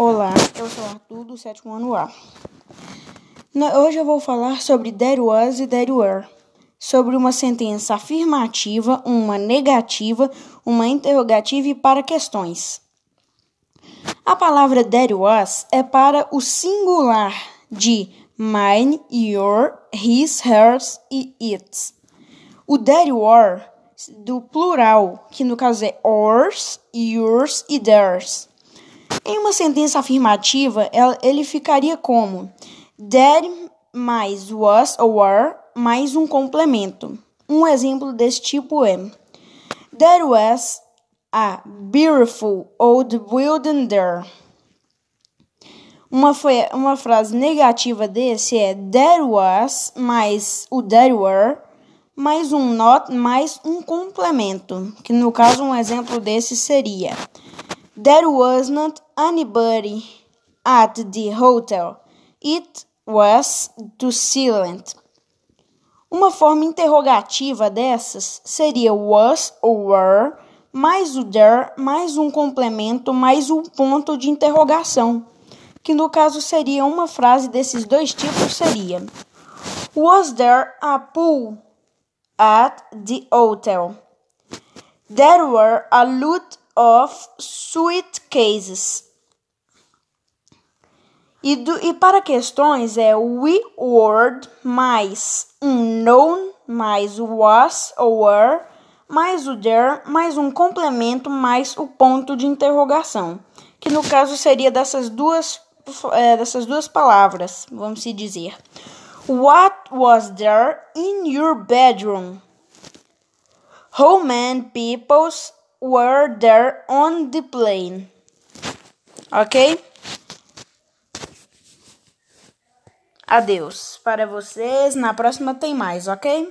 Olá, eu sou Arthur do sétimo ano A. Hoje eu vou falar sobre there was e there were, sobre uma sentença afirmativa, uma negativa, uma interrogativa e para questões. A palavra there was é para o singular de mine, your, his, hers e its. O there were do plural, que no caso é ours, yours e theirs. Em uma sentença afirmativa, ele ficaria como there mais was ou were mais um complemento. Um exemplo desse tipo é There was a beautiful old building there. Uma, uma frase negativa desse é there was mais o there were mais um not mais um complemento, que no caso um exemplo desse seria There was not anybody at the hotel. It was too silent. Uma forma interrogativa dessas seria was ou were mais o there mais um complemento mais um ponto de interrogação, que no caso seria uma frase desses dois tipos seria Was there a pool at the hotel. There were a lot of suitcases. E, do, e para questões é we word mais um known mais o was ou were mais o there mais um complemento mais o ponto de interrogação, que no caso seria dessas duas é, dessas duas palavras, vamos se dizer. What was there in your bedroom? How many people were there on the plane? Ok? Adeus para vocês. Na próxima tem mais, ok?